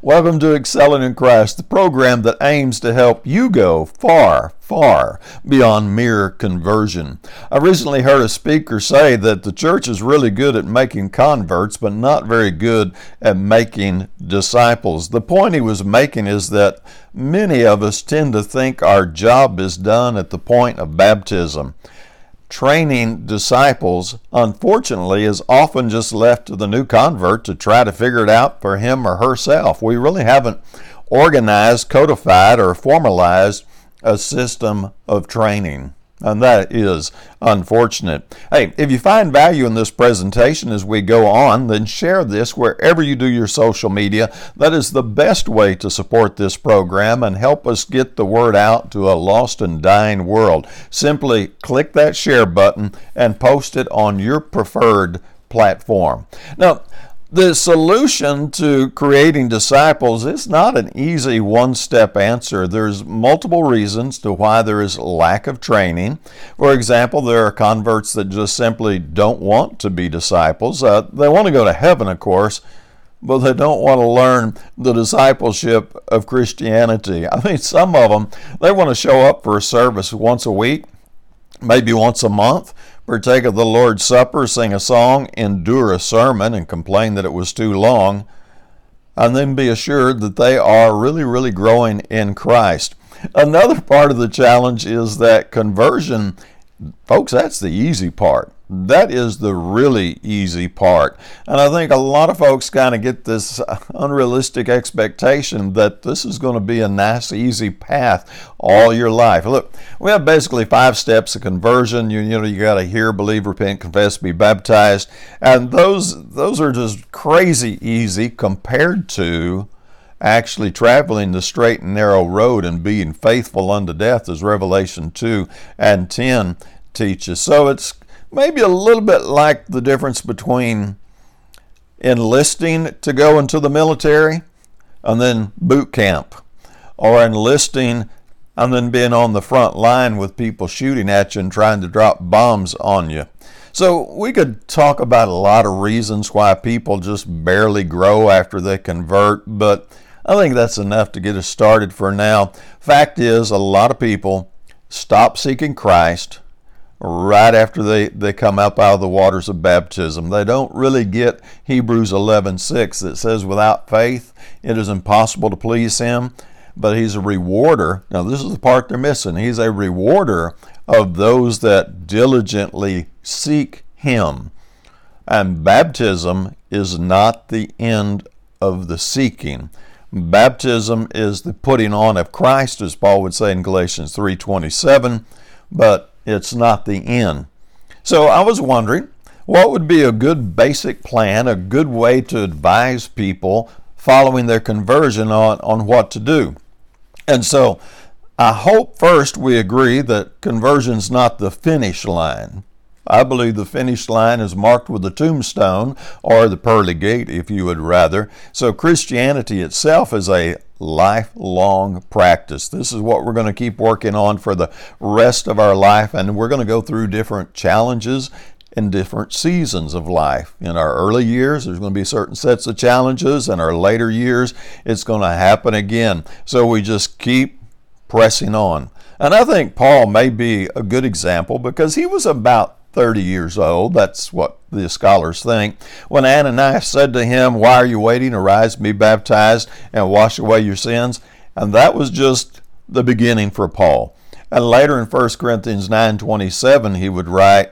Welcome to Excelling in Christ, the program that aims to help you go far, far beyond mere conversion. I recently heard a speaker say that the church is really good at making converts, but not very good at making disciples. The point he was making is that many of us tend to think our job is done at the point of baptism training disciples, unfortunately, is often just left to the new convert to try to figure it out for him or herself. We really haven't organized, codified, or formalized a system of training. And that is unfortunate. Hey, if you find value in this presentation as we go on, then share this wherever you do your social media. That is the best way to support this program and help us get the word out to a lost and dying world. Simply click that share button and post it on your preferred platform. Now, the solution to creating disciples is not an easy one step answer. There's multiple reasons to why there is lack of training. For example, there are converts that just simply don't want to be disciples. Uh, they want to go to heaven, of course, but they don't want to learn the discipleship of Christianity. I mean, some of them, they want to show up for a service once a week, maybe once a month partake of the Lord's Supper, sing a song, endure a sermon, and complain that it was too long, and then be assured that they are really, really growing in Christ. Another part of the challenge is that conversion, folks, that's the easy part. That is the really easy part. And I think a lot of folks kind of get this unrealistic expectation that this is going to be a nice, easy path all your life. Look, we have basically five steps of conversion. You, you know, you got to hear, believe, repent, confess, be baptized. And those, those are just crazy easy compared to actually traveling the straight and narrow road and being faithful unto death, as Revelation 2 and 10 teaches. So it's maybe a little bit like the difference between enlisting to go into the military and then boot camp, or enlisting and then being on the front line with people shooting at you and trying to drop bombs on you. So, we could talk about a lot of reasons why people just barely grow after they convert, but I think that's enough to get us started for now. Fact is, a lot of people stop seeking Christ right after they, they come up out of the waters of baptism. They don't really get Hebrews 11:6 that says without faith it is impossible to please him, but he's a rewarder. Now this is the part they're missing. He's a rewarder of those that diligently seek him. And baptism is not the end of the seeking. Baptism is the putting on of Christ as Paul would say in Galatians 3:27, but it's not the end. So I was wondering what would be a good basic plan, a good way to advise people following their conversion on, on what to do. And so I hope first we agree that conversion's not the finish line. I believe the finish line is marked with a tombstone or the pearly gate, if you would rather. So Christianity itself is a lifelong practice. This is what we're going to keep working on for the rest of our life, and we're going to go through different challenges in different seasons of life. In our early years, there's going to be certain sets of challenges. In our later years, it's going to happen again. So we just keep pressing on. And I think Paul may be a good example because he was about 30 years old. That's what the scholars think. When Ananias said to him, Why are you waiting? Arise, be baptized, and wash away your sins. And that was just the beginning for Paul. And later in 1 Corinthians 9:27 he would write,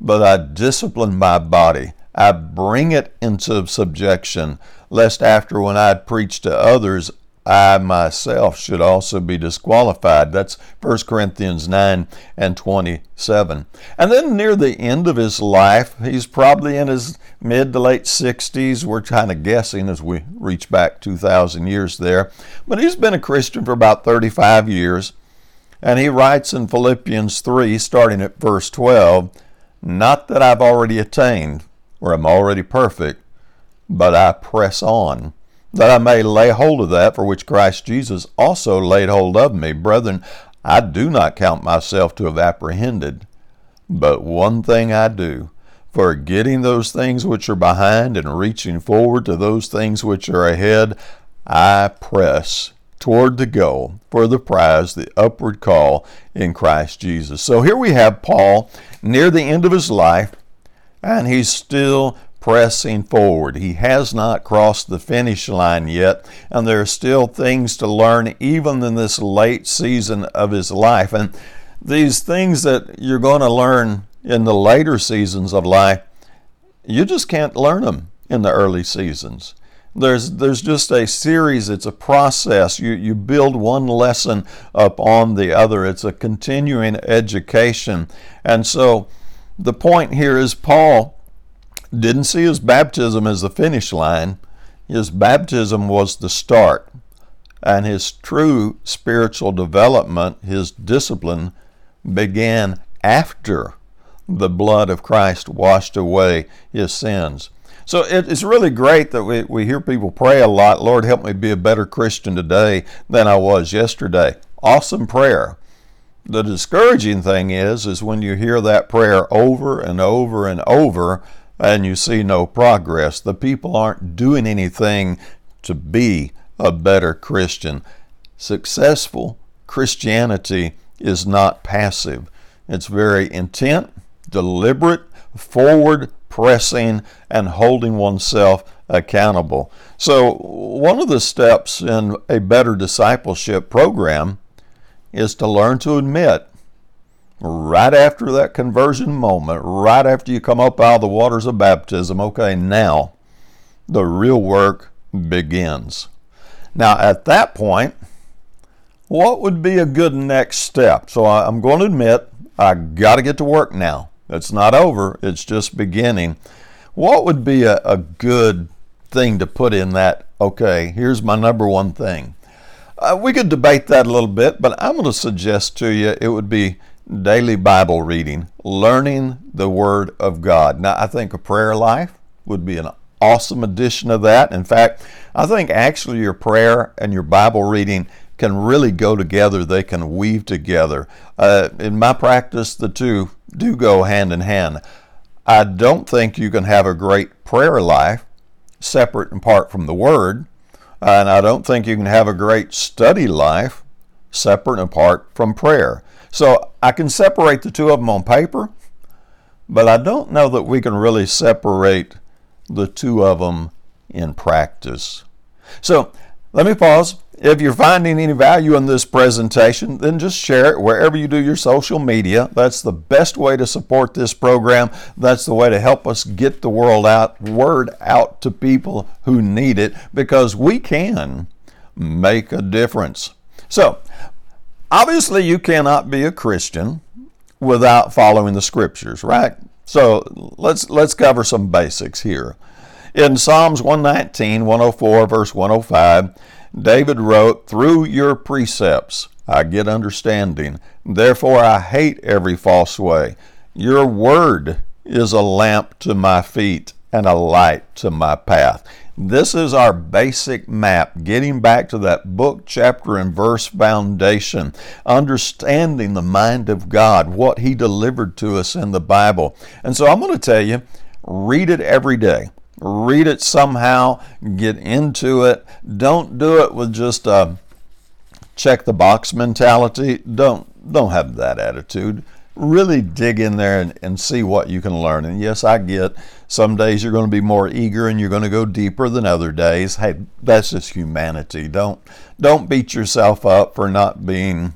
"But I discipline my body, I bring it into subjection, lest after when I preach to others I myself should also be disqualified. That's 1 Corinthians 9 and 27. And then near the end of his life, he's probably in his mid to late 60s. We're kind of guessing as we reach back 2,000 years there. But he's been a Christian for about 35 years. And he writes in Philippians 3, starting at verse 12, Not that I've already attained, or am already perfect, but I press on that I may lay hold of that for which Christ Jesus also laid hold of me. Brethren, I do not count myself to have apprehended, but one thing I do, forgetting those things which are behind and reaching forward to those things which are ahead, I press toward the goal for the prize, the upward call in Christ Jesus. So here we have Paul near the end of his life, and he's still pressing forward. He has not crossed the finish line yet, and there are still things to learn even in this late season of his life. And these things that you're going to learn in the later seasons of life, you just can't learn them in the early seasons. There's, there's just a series, it's a process. You, you build one lesson upon the other. It's a continuing education. And so the point here is Paul didn't see his baptism as the finish line, his baptism was the start. And his true spiritual development, his discipline, began after the blood of Christ washed away his sins. So it's really great that we, we hear people pray a lot, Lord, help me be a better Christian today than I was yesterday. Awesome prayer. The discouraging thing is, is when you hear that prayer over and over and over and you see no progress. The people aren't doing anything to be a better Christian. Successful Christianity is not passive. It's very intent, deliberate, forward pressing, and holding oneself accountable. So, one of the steps in a better discipleship program is to learn to admit right after that conversion moment, right after you come up out of the waters of baptism, okay, now the real work begins. Now, at that point, what would be a good next step? So I'm going to admit I got to get to work now. It's not over, it's just beginning. What would be a, a good thing to put in that? Okay, here's my number one thing. Uh, we could debate that a little bit, but I'm going to suggest to you it would be daily Bible reading, learning the Word of God. Now, I think a prayer life would be an awesome addition of that. In fact, I think actually your prayer and your Bible reading can really go together, they can weave together. Uh, in my practice, the two do go hand in hand. I don't think you can have a great prayer life separate and apart from the Word, and I don't think you can have a great study life separate and apart from prayer. So I can separate the two of them on paper, but I don't know that we can really separate the two of them in practice. So let me pause. If you're finding any value in this presentation, then just share it wherever you do your social media. That's the best way to support this program. That's the way to help us get the world out, word out to people who need it because we can make a difference. So, obviously you cannot be a Christian without following the scriptures, right? So, let's let's cover some basics here. In Psalms 119, 104, verse 105, David wrote, Through your precepts I get understanding. Therefore I hate every false way. Your word is a lamp to my feet and a light to my path. This is our basic map, getting back to that book, chapter, and verse foundation, understanding the mind of God, what He delivered to us in the Bible. And so I'm going to tell you, read it every day read it somehow, get into it. Don't do it with just a check the box mentality. Don't don't have that attitude. Really dig in there and, and see what you can learn. And yes, I get some days you're going to be more eager and you're going to go deeper than other days. Hey, that's just humanity. Don't don't beat yourself up for not being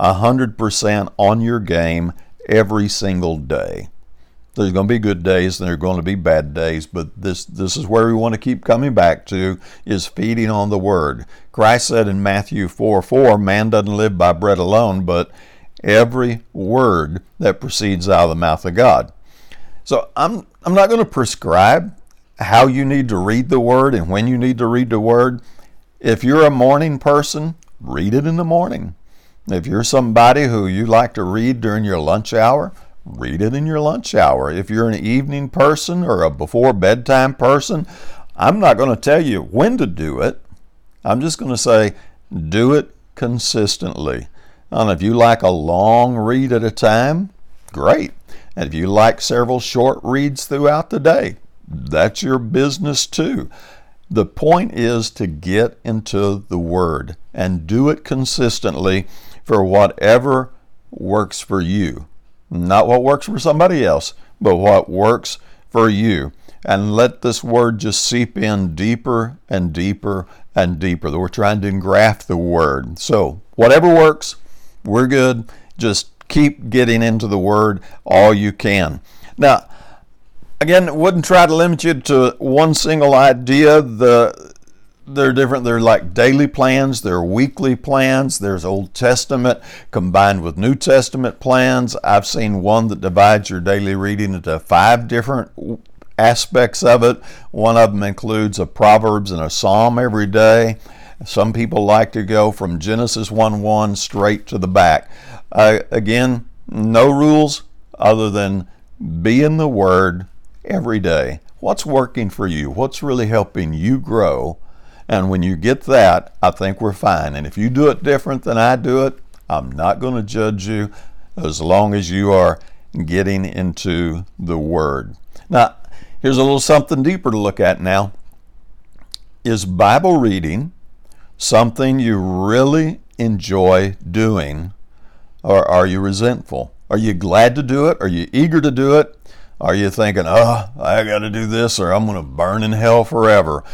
hundred percent on your game every single day. There's going to be good days and there are going to be bad days, but this this is where we want to keep coming back to is feeding on the word. Christ said in Matthew 4 4, man doesn't live by bread alone, but every word that proceeds out of the mouth of God. So I'm I'm not going to prescribe how you need to read the word and when you need to read the word. If you're a morning person, read it in the morning. If you're somebody who you like to read during your lunch hour, read it in your lunch hour. If you're an evening person or a before bedtime person, I'm not going to tell you when to do it. I'm just going to say do it consistently. And if you like a long read at a time, great. And if you like several short reads throughout the day, that's your business too. The point is to get into the Word and do it consistently for whatever works for you. Not what works for somebody else, but what works for you. And let this Word just seep in deeper and deeper and deeper. We're trying to engraft the Word. So, whatever works, we're good. Just keep getting into the Word all you can. Now, again, wouldn't try to limit you to one single idea. The they're different. They're like daily plans, they're weekly plans. There's Old Testament combined with New Testament plans. I've seen one that divides your daily reading into five different aspects of it. One of them includes a Proverbs and a Psalm every day. Some people like to go from Genesis 1 1 straight to the back. Uh, again, no rules other than be in the Word every day. What's working for you? What's really helping you grow? And when you get that, I think we're fine. And if you do it different than I do it, I'm not going to judge you as long as you are getting into the Word. Now, here's a little something deeper to look at now. Is Bible reading something you really enjoy doing, or are you resentful? Are you glad to do it? Are you eager to do it? Are you thinking, oh, I got to do this or I'm going to burn in hell forever?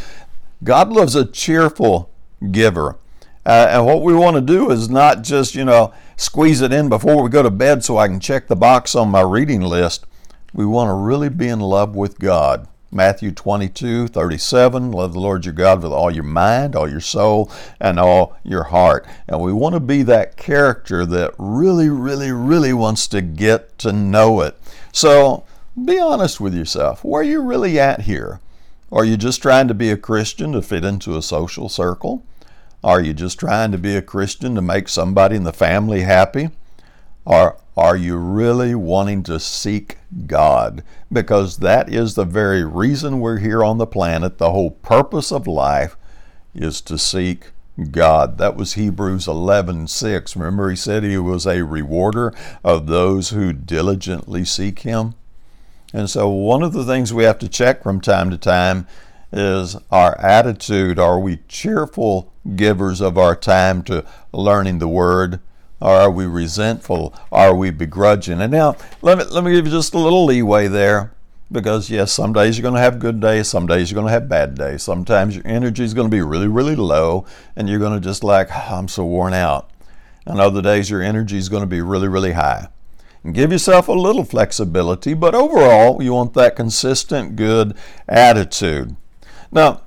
God loves a cheerful giver. Uh, and what we want to do is not just, you know, squeeze it in before we go to bed so I can check the box on my reading list. We want to really be in love with God. Matthew 22, 37, love the Lord your God with all your mind, all your soul, and all your heart. And we want to be that character that really, really, really wants to get to know it. So be honest with yourself. Where are you really at here? Are you just trying to be a Christian to fit into a social circle? Are you just trying to be a Christian to make somebody in the family happy? Or are you really wanting to seek God? Because that is the very reason we're here on the planet. The whole purpose of life is to seek God. That was Hebrews 11:6. Remember he said he was a rewarder of those who diligently seek him. And so, one of the things we have to check from time to time is our attitude. Are we cheerful givers of our time to learning the Word? Or are we resentful? Are we begrudging? And now, let me, let me give you just a little leeway there. Because, yes, some days you're going to have good days, some days you're going to have bad days. Sometimes your energy is going to be really, really low, and you're going to just like, oh, I'm so worn out. And other days your energy is going to be really, really high. And give yourself a little flexibility, but overall, you want that consistent, good attitude. Now,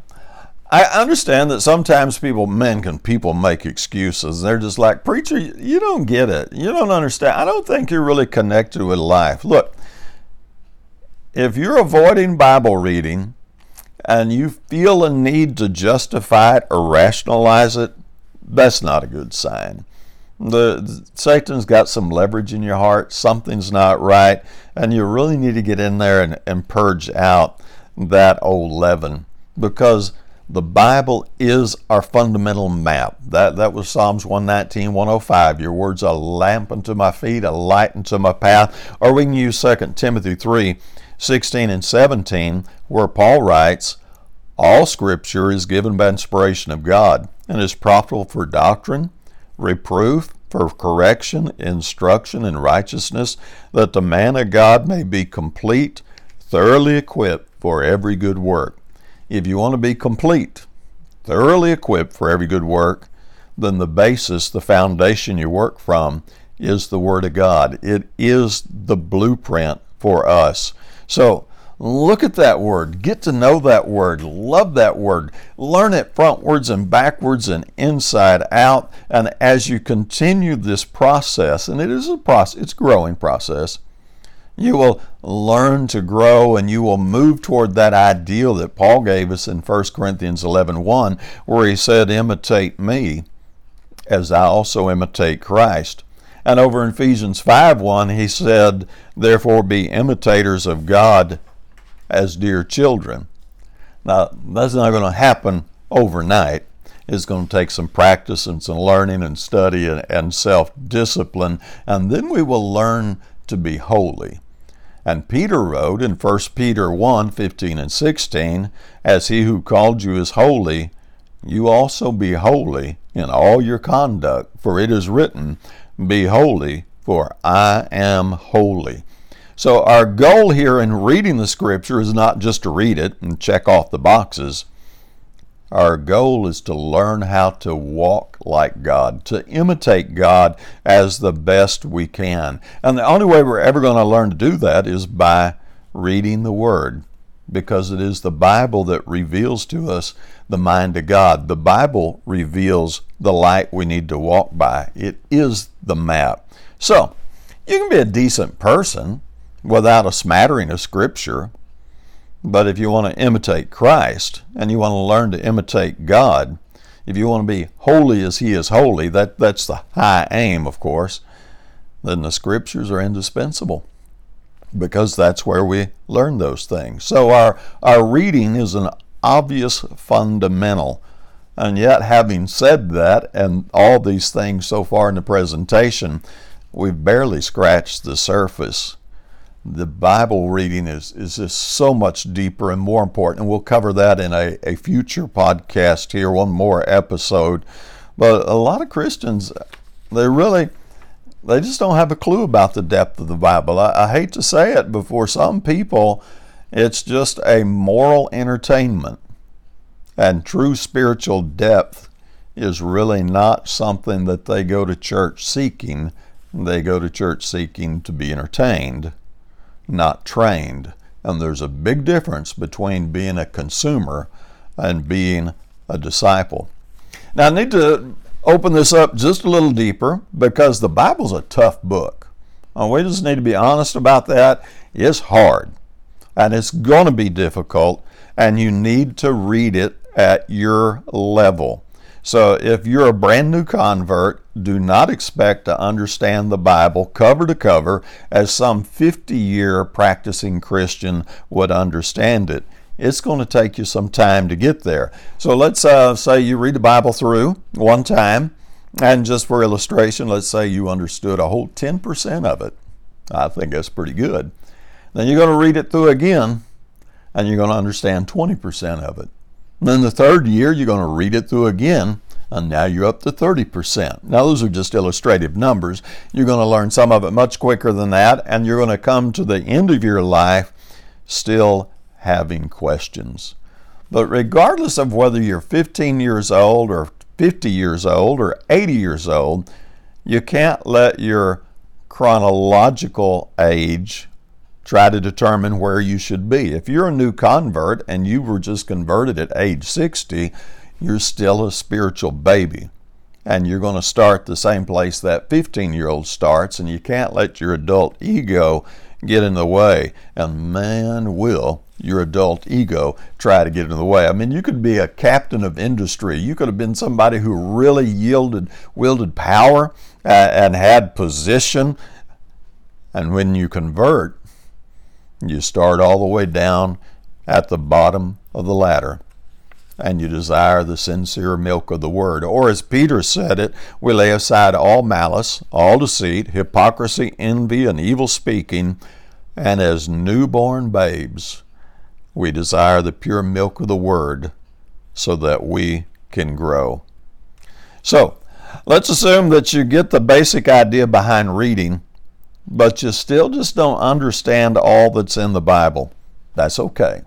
I understand that sometimes people, men can people make excuses. They're just like, preacher, you don't get it. You don't understand. I don't think you're really connected with life. Look, if you're avoiding Bible reading and you feel a need to justify it or rationalize it, that's not a good sign. The, Satan's got some leverage in your heart. Something's not right, and you really need to get in there and, and purge out that old leaven because the Bible is our fundamental map. That that was Psalms 119, 105. Your words are a lamp unto my feet, a light unto my path. Or we can use 2 Timothy 3, 16 and 17, where Paul writes, All scripture is given by inspiration of God and is profitable for doctrine reproof, for correction, instruction in righteousness, that the man of God may be complete, thoroughly equipped for every good work. If you want to be complete, thoroughly equipped for every good work, then the basis, the foundation you work from, is the Word of God. It is the blueprint for us. So, Look at that word. Get to know that word. Love that word. Learn it frontwards and backwards and inside out. And as you continue this process, and it is a process, it's a growing process, you will learn to grow and you will move toward that ideal that Paul gave us in 1 Corinthians 11 1, where he said, Imitate me as I also imitate Christ. And over in Ephesians 5 1, he said, Therefore be imitators of God as dear children. Now, that's not going to happen overnight. It's going to take some practice and some learning and study and, and self discipline, and then we will learn to be holy. And Peter wrote in 1 Peter 1 15 and 16, As he who called you is holy, you also be holy in all your conduct, for it is written, Be holy, for I am holy. So, our goal here in reading the scripture is not just to read it and check off the boxes. Our goal is to learn how to walk like God, to imitate God as the best we can. And the only way we're ever going to learn to do that is by reading the Word, because it is the Bible that reveals to us the mind of God. The Bible reveals the light we need to walk by, it is the map. So, you can be a decent person without a smattering of Scripture. But if you want to imitate Christ and you want to learn to imitate God, if you want to be holy as He is holy, that, that's the high aim, of course, then the scriptures are indispensable because that's where we learn those things. So our, our reading is an obvious fundamental. And yet, having said that, and all these things so far in the presentation, we've barely scratched the surface the Bible reading is, is just so much deeper and more important. And we'll cover that in a, a future podcast here, one more episode. But a lot of Christians, they really, they just don't have a clue about the depth of the Bible. I, I hate to say it, but for some people, it's just a moral entertainment. And true spiritual depth is really not something that they go to church seeking. They go to church seeking to be entertained not trained. And there's a big difference between being a consumer and being a disciple. Now, I need to open this up just a little deeper because the Bible's a tough book. And we just need to be honest about that. It's hard and it's going to be difficult, and you need to read it at your level. So if you're a brand new convert, do not expect to understand the Bible cover to cover as some 50 year practicing Christian would understand it. It's going to take you some time to get there. So let's uh, say you read the Bible through one time, and just for illustration, let's say you understood a whole 10% of it. I think that's pretty good. Then you're going to read it through again, and you're going to understand 20% of it. And then the third year, you're going to read it through again, and now you're up to 30%. Now, those are just illustrative numbers. You're going to learn some of it much quicker than that, and you're going to come to the end of your life still having questions. But regardless of whether you're 15 years old or 50 years old or 80 years old, you can't let your chronological age try to determine where you should be. If you're a new convert and you were just converted at age 60, you're still a spiritual baby. And you're going to start the same place that 15 year old starts, and you can't let your adult ego get in the way. And man, will your adult ego try to get in the way. I mean, you could be a captain of industry. You could have been somebody who really yielded, wielded power uh, and had position. And when you convert, you start all the way down at the bottom of the ladder and you desire the sincere milk of the word. Or as Peter said it, we lay aside all malice, all deceit, hypocrisy, envy, and evil speaking, and as newborn babes, we desire the pure milk of the word so that we can grow. So, let's assume that you get the basic idea behind reading but you still just don't understand all that's in the Bible. That's okay.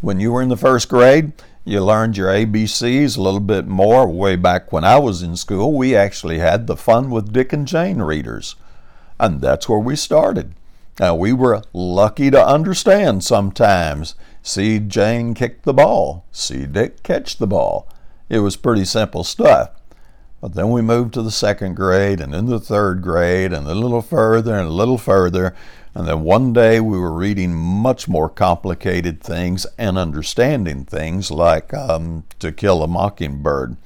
When you were in the first grade, you learned your ABCs a little bit more. Way back when I was in school, we actually had the Fun with Dick and Jane readers. And that's where we started. Now, we were lucky to understand sometimes. See Jane kick the ball, see Dick catch the ball. It was pretty simple stuff. But then we moved to the second grade and then the third grade and a little further and a little further. And then one day we were reading much more complicated things and understanding things like um, To Kill a Mockingbird.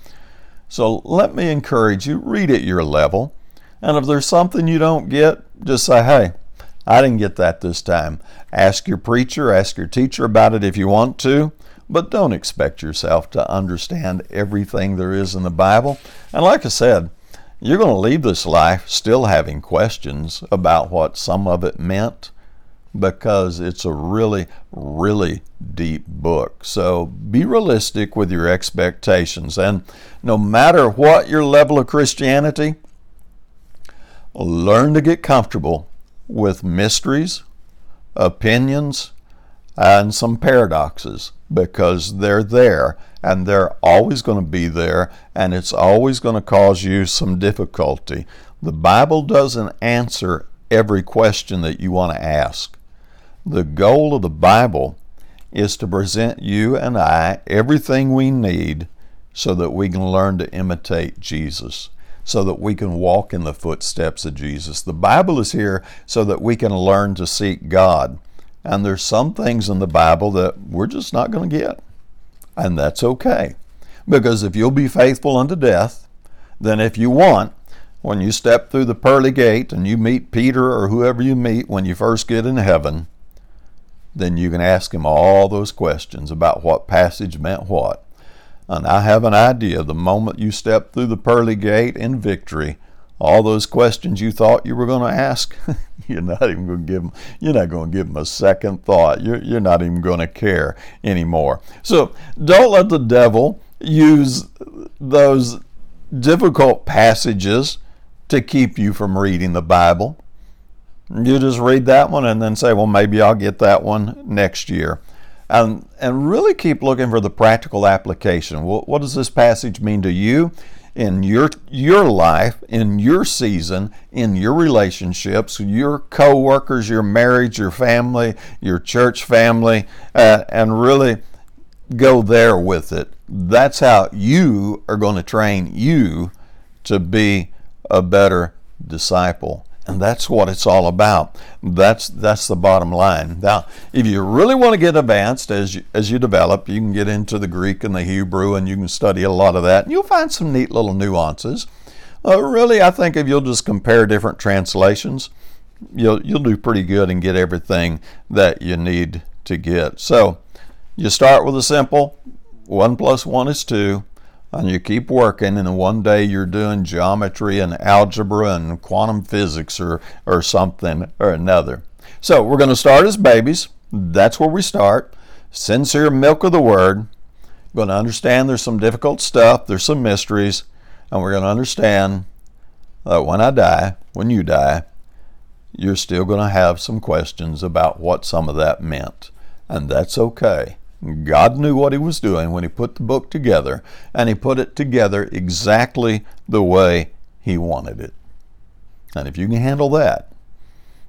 So let me encourage you read at your level. And if there's something you don't get, just say, hey, I didn't get that this time. Ask your preacher, ask your teacher about it if you want to. But don't expect yourself to understand everything there is in the Bible. And like I said, you're going to leave this life still having questions about what some of it meant because it's a really, really deep book. So be realistic with your expectations. And no matter what your level of Christianity, learn to get comfortable with mysteries, opinions, and some paradoxes because they're there and they're always going to be there and it's always going to cause you some difficulty. The Bible doesn't answer every question that you want to ask. The goal of the Bible is to present you and I everything we need so that we can learn to imitate Jesus, so that we can walk in the footsteps of Jesus. The Bible is here so that we can learn to seek God. And there's some things in the Bible that we're just not going to get. And that's okay. Because if you'll be faithful unto death, then if you want, when you step through the pearly gate and you meet Peter or whoever you meet when you first get in heaven, then you can ask him all those questions about what passage meant what. And I have an idea the moment you step through the pearly gate in victory, all those questions you thought you were going to ask, you're not even going to give them. You're not going to give them a second thought. You're you're not even going to care anymore. So don't let the devil use those difficult passages to keep you from reading the Bible. You just read that one and then say, well, maybe I'll get that one next year. And, and really keep looking for the practical application. What, what does this passage mean to you in your, your life, in your season, in your relationships, your co workers, your marriage, your family, your church family, uh, and really go there with it. That's how you are going to train you to be a better disciple. And that's what it's all about. That's that's the bottom line. Now, if you really want to get advanced as you, as you develop, you can get into the Greek and the Hebrew, and you can study a lot of that. And you'll find some neat little nuances. Uh, really, I think if you'll just compare different translations, you'll you'll do pretty good and get everything that you need to get. So, you start with a simple one plus one is two and you keep working, and one day you're doing geometry and algebra and quantum physics or, or something or another. So we're going to start as babies. That's where we start. Sincere milk of the Word. We're going to understand there's some difficult stuff, there's some mysteries, and we're going to understand that when I die, when you die, you're still going to have some questions about what some of that meant. And that's okay. God knew what He was doing when He put the book together, and He put it together exactly the way He wanted it. And if you can handle that,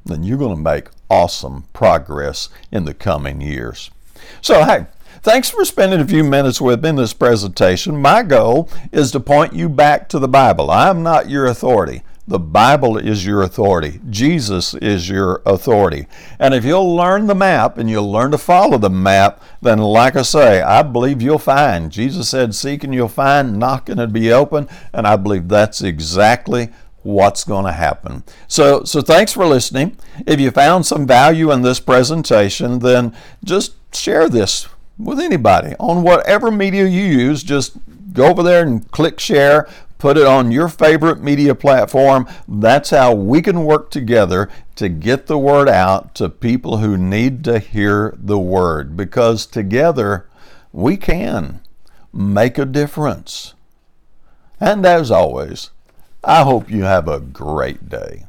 then you're going to make awesome progress in the coming years. So, hey, thanks for spending a few minutes with me in this presentation. My goal is to point you back to the Bible. I'm not your authority. The Bible is your authority. Jesus is your authority. And if you'll learn the map and you'll learn to follow the map, then, like I say, I believe you'll find. Jesus said, Seek and you'll find, knock and it'll be open. And I believe that's exactly what's going to happen. So, so thanks for listening. If you found some value in this presentation, then just share this with anybody on whatever media you use. Just go over there and click share put it on your favorite media platform. That's how we can work together to get the word out to people who need to hear the word because together we can make a difference. And as always, I hope you have a great day.